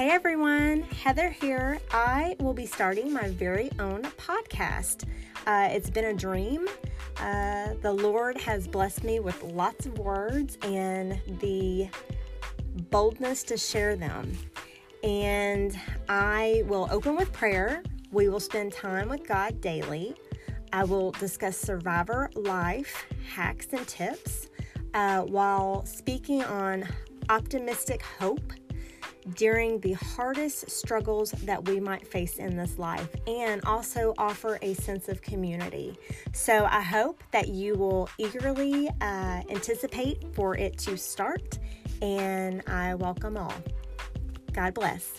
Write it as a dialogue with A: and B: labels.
A: Hey everyone, Heather here. I will be starting my very own podcast. Uh, it's been a dream. Uh, the Lord has blessed me with lots of words and the boldness to share them. And I will open with prayer. We will spend time with God daily. I will discuss survivor life hacks and tips uh, while speaking on optimistic hope during the hardest struggles that we might face in this life and also offer a sense of community. So I hope that you will eagerly uh, anticipate for it to start, and I welcome all. God bless.